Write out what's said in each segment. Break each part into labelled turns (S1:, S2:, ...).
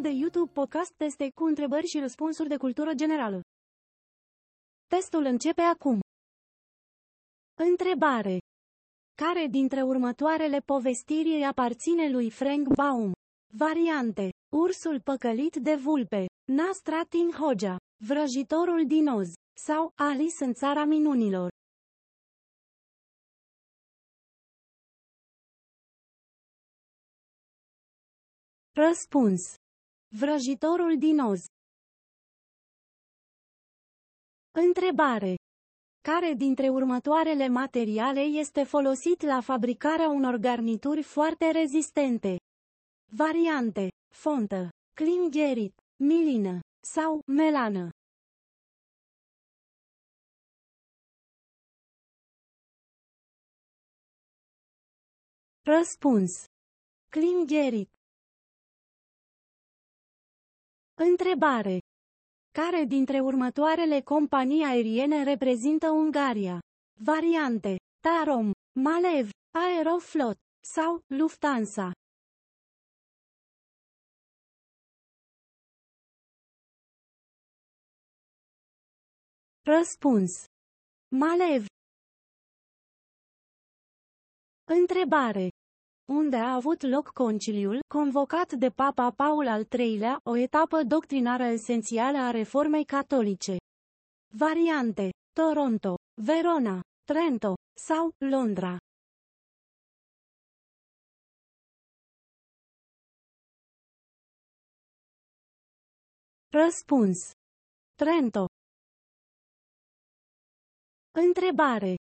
S1: Canalul de YouTube Podcast Teste cu întrebări și răspunsuri de cultură generală. Testul începe acum. Întrebare. Care dintre următoarele povestiri îi aparține lui Frank Baum? Variante. Ursul păcălit de vulpe, Nastratin Hoja, Vrăjitorul din Oz, sau Alice în țara minunilor. Răspuns. Vrăjitorul din Oz. Întrebare. Care dintre următoarele materiale este folosit la fabricarea unor garnituri foarte rezistente? Variante. Fontă. Clingerit. Milină. Sau melană. Răspuns. Clingerit. Întrebare. Care dintre următoarele companii aeriene reprezintă Ungaria? Variante. Tarom, Malev, Aeroflot sau Lufthansa. Răspuns. Malev. Întrebare. Unde a avut loc conciliul, convocat de Papa Paul al III-lea, o etapă doctrinară esențială a reformei catolice. Variante. Toronto, Verona, Trento sau Londra. Răspuns. Trento. Întrebare.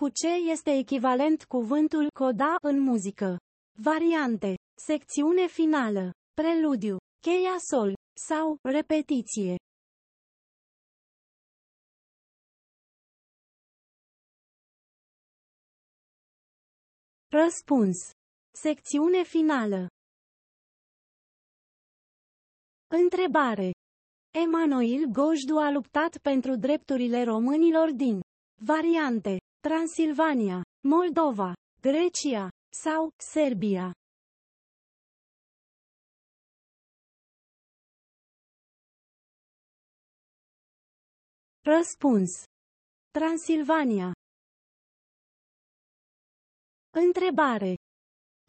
S1: Cu ce este echivalent cuvântul coda în muzică? Variante. Secțiune finală. Preludiu. Cheia sol. Sau repetiție. Răspuns. Secțiune finală. Întrebare. Emanuel Gojdu a luptat pentru drepturile românilor din variante Transilvania, Moldova, Grecia sau Serbia. Răspuns. Transilvania. Întrebare.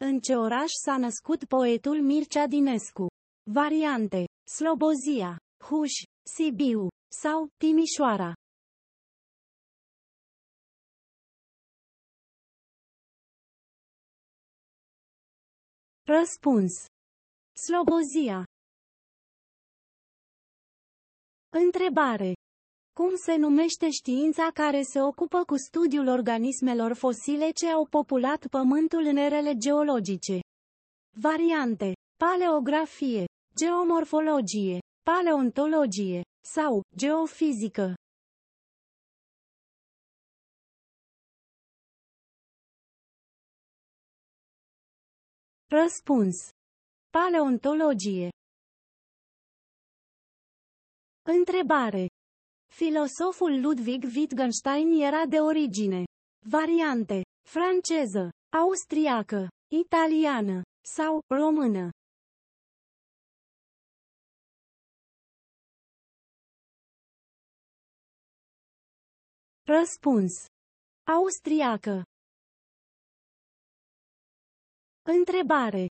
S1: În ce oraș s-a născut poetul Mircea Dinescu? Variante. Slobozia, Huș, Sibiu sau Timișoara. Răspuns. Slobozia. Întrebare. Cum se numește știința care se ocupă cu studiul organismelor fosile ce au populat Pământul în erele geologice? Variante. Paleografie, geomorfologie, paleontologie sau geofizică. Răspuns. Paleontologie. Întrebare. Filosoful Ludwig Wittgenstein era de origine. Variante. Franceză, austriacă, italiană sau română. Răspuns. Austriacă. Întrebare.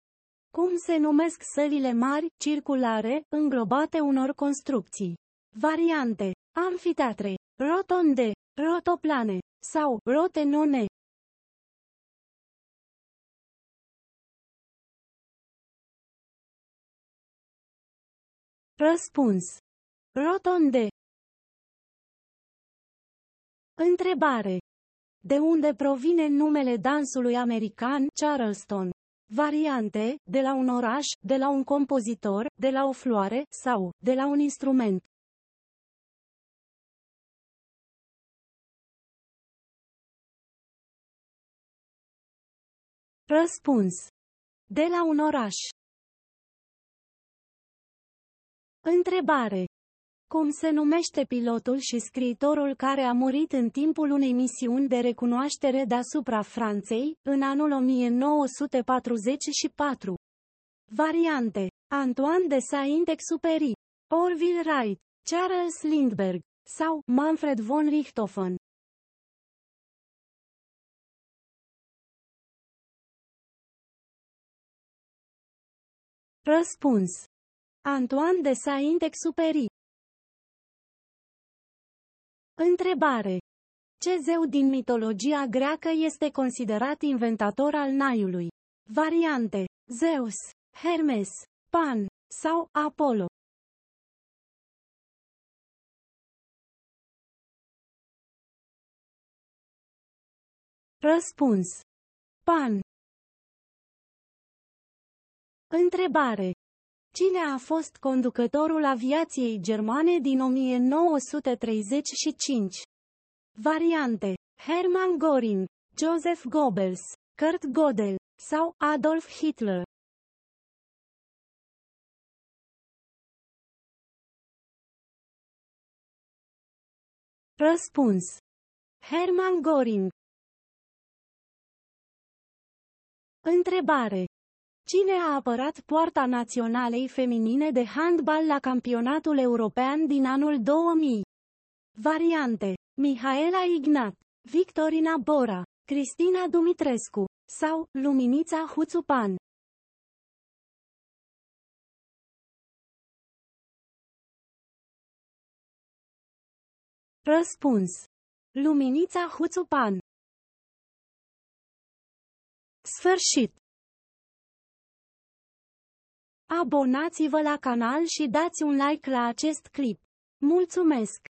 S1: Cum se numesc sălile mari, circulare, înglobate unor construcții? Variante. Amfiteatre, rotonde, rotoplane sau rotenone. Răspuns. Rotonde. Întrebare. De unde provine numele dansului american Charleston? Variante, de la un oraș, de la un compozitor, de la o floare, sau, de la un instrument. Răspuns. De la un oraș. Întrebare. Cum se numește pilotul și scriitorul care a murit în timpul unei misiuni de recunoaștere deasupra Franței, în anul 1944? Variante. Antoine de Saint-Exupéry, Orville Wright, Charles Lindbergh sau Manfred von Richthofen. Răspuns. Antoine de Saint-Exupéry. Întrebare. Ce zeu din mitologia greacă este considerat inventator al naiului? Variante. Zeus, Hermes, Pan sau Apollo. Răspuns. Pan. Întrebare. Cine a fost conducătorul aviației germane din 1935? Variante. Hermann Göring, Joseph Goebbels, Kurt Gödel sau Adolf Hitler. Răspuns. Hermann Göring. Întrebare. Cine a apărat poarta naționalei feminine de handbal la campionatul european din anul 2000? Variante. Mihaela Ignat, Victorina Bora, Cristina Dumitrescu sau Luminița Huțupan. Răspuns. Luminița Huțupan. Sfârșit. Abonați-vă la canal și dați un like la acest clip. Mulțumesc!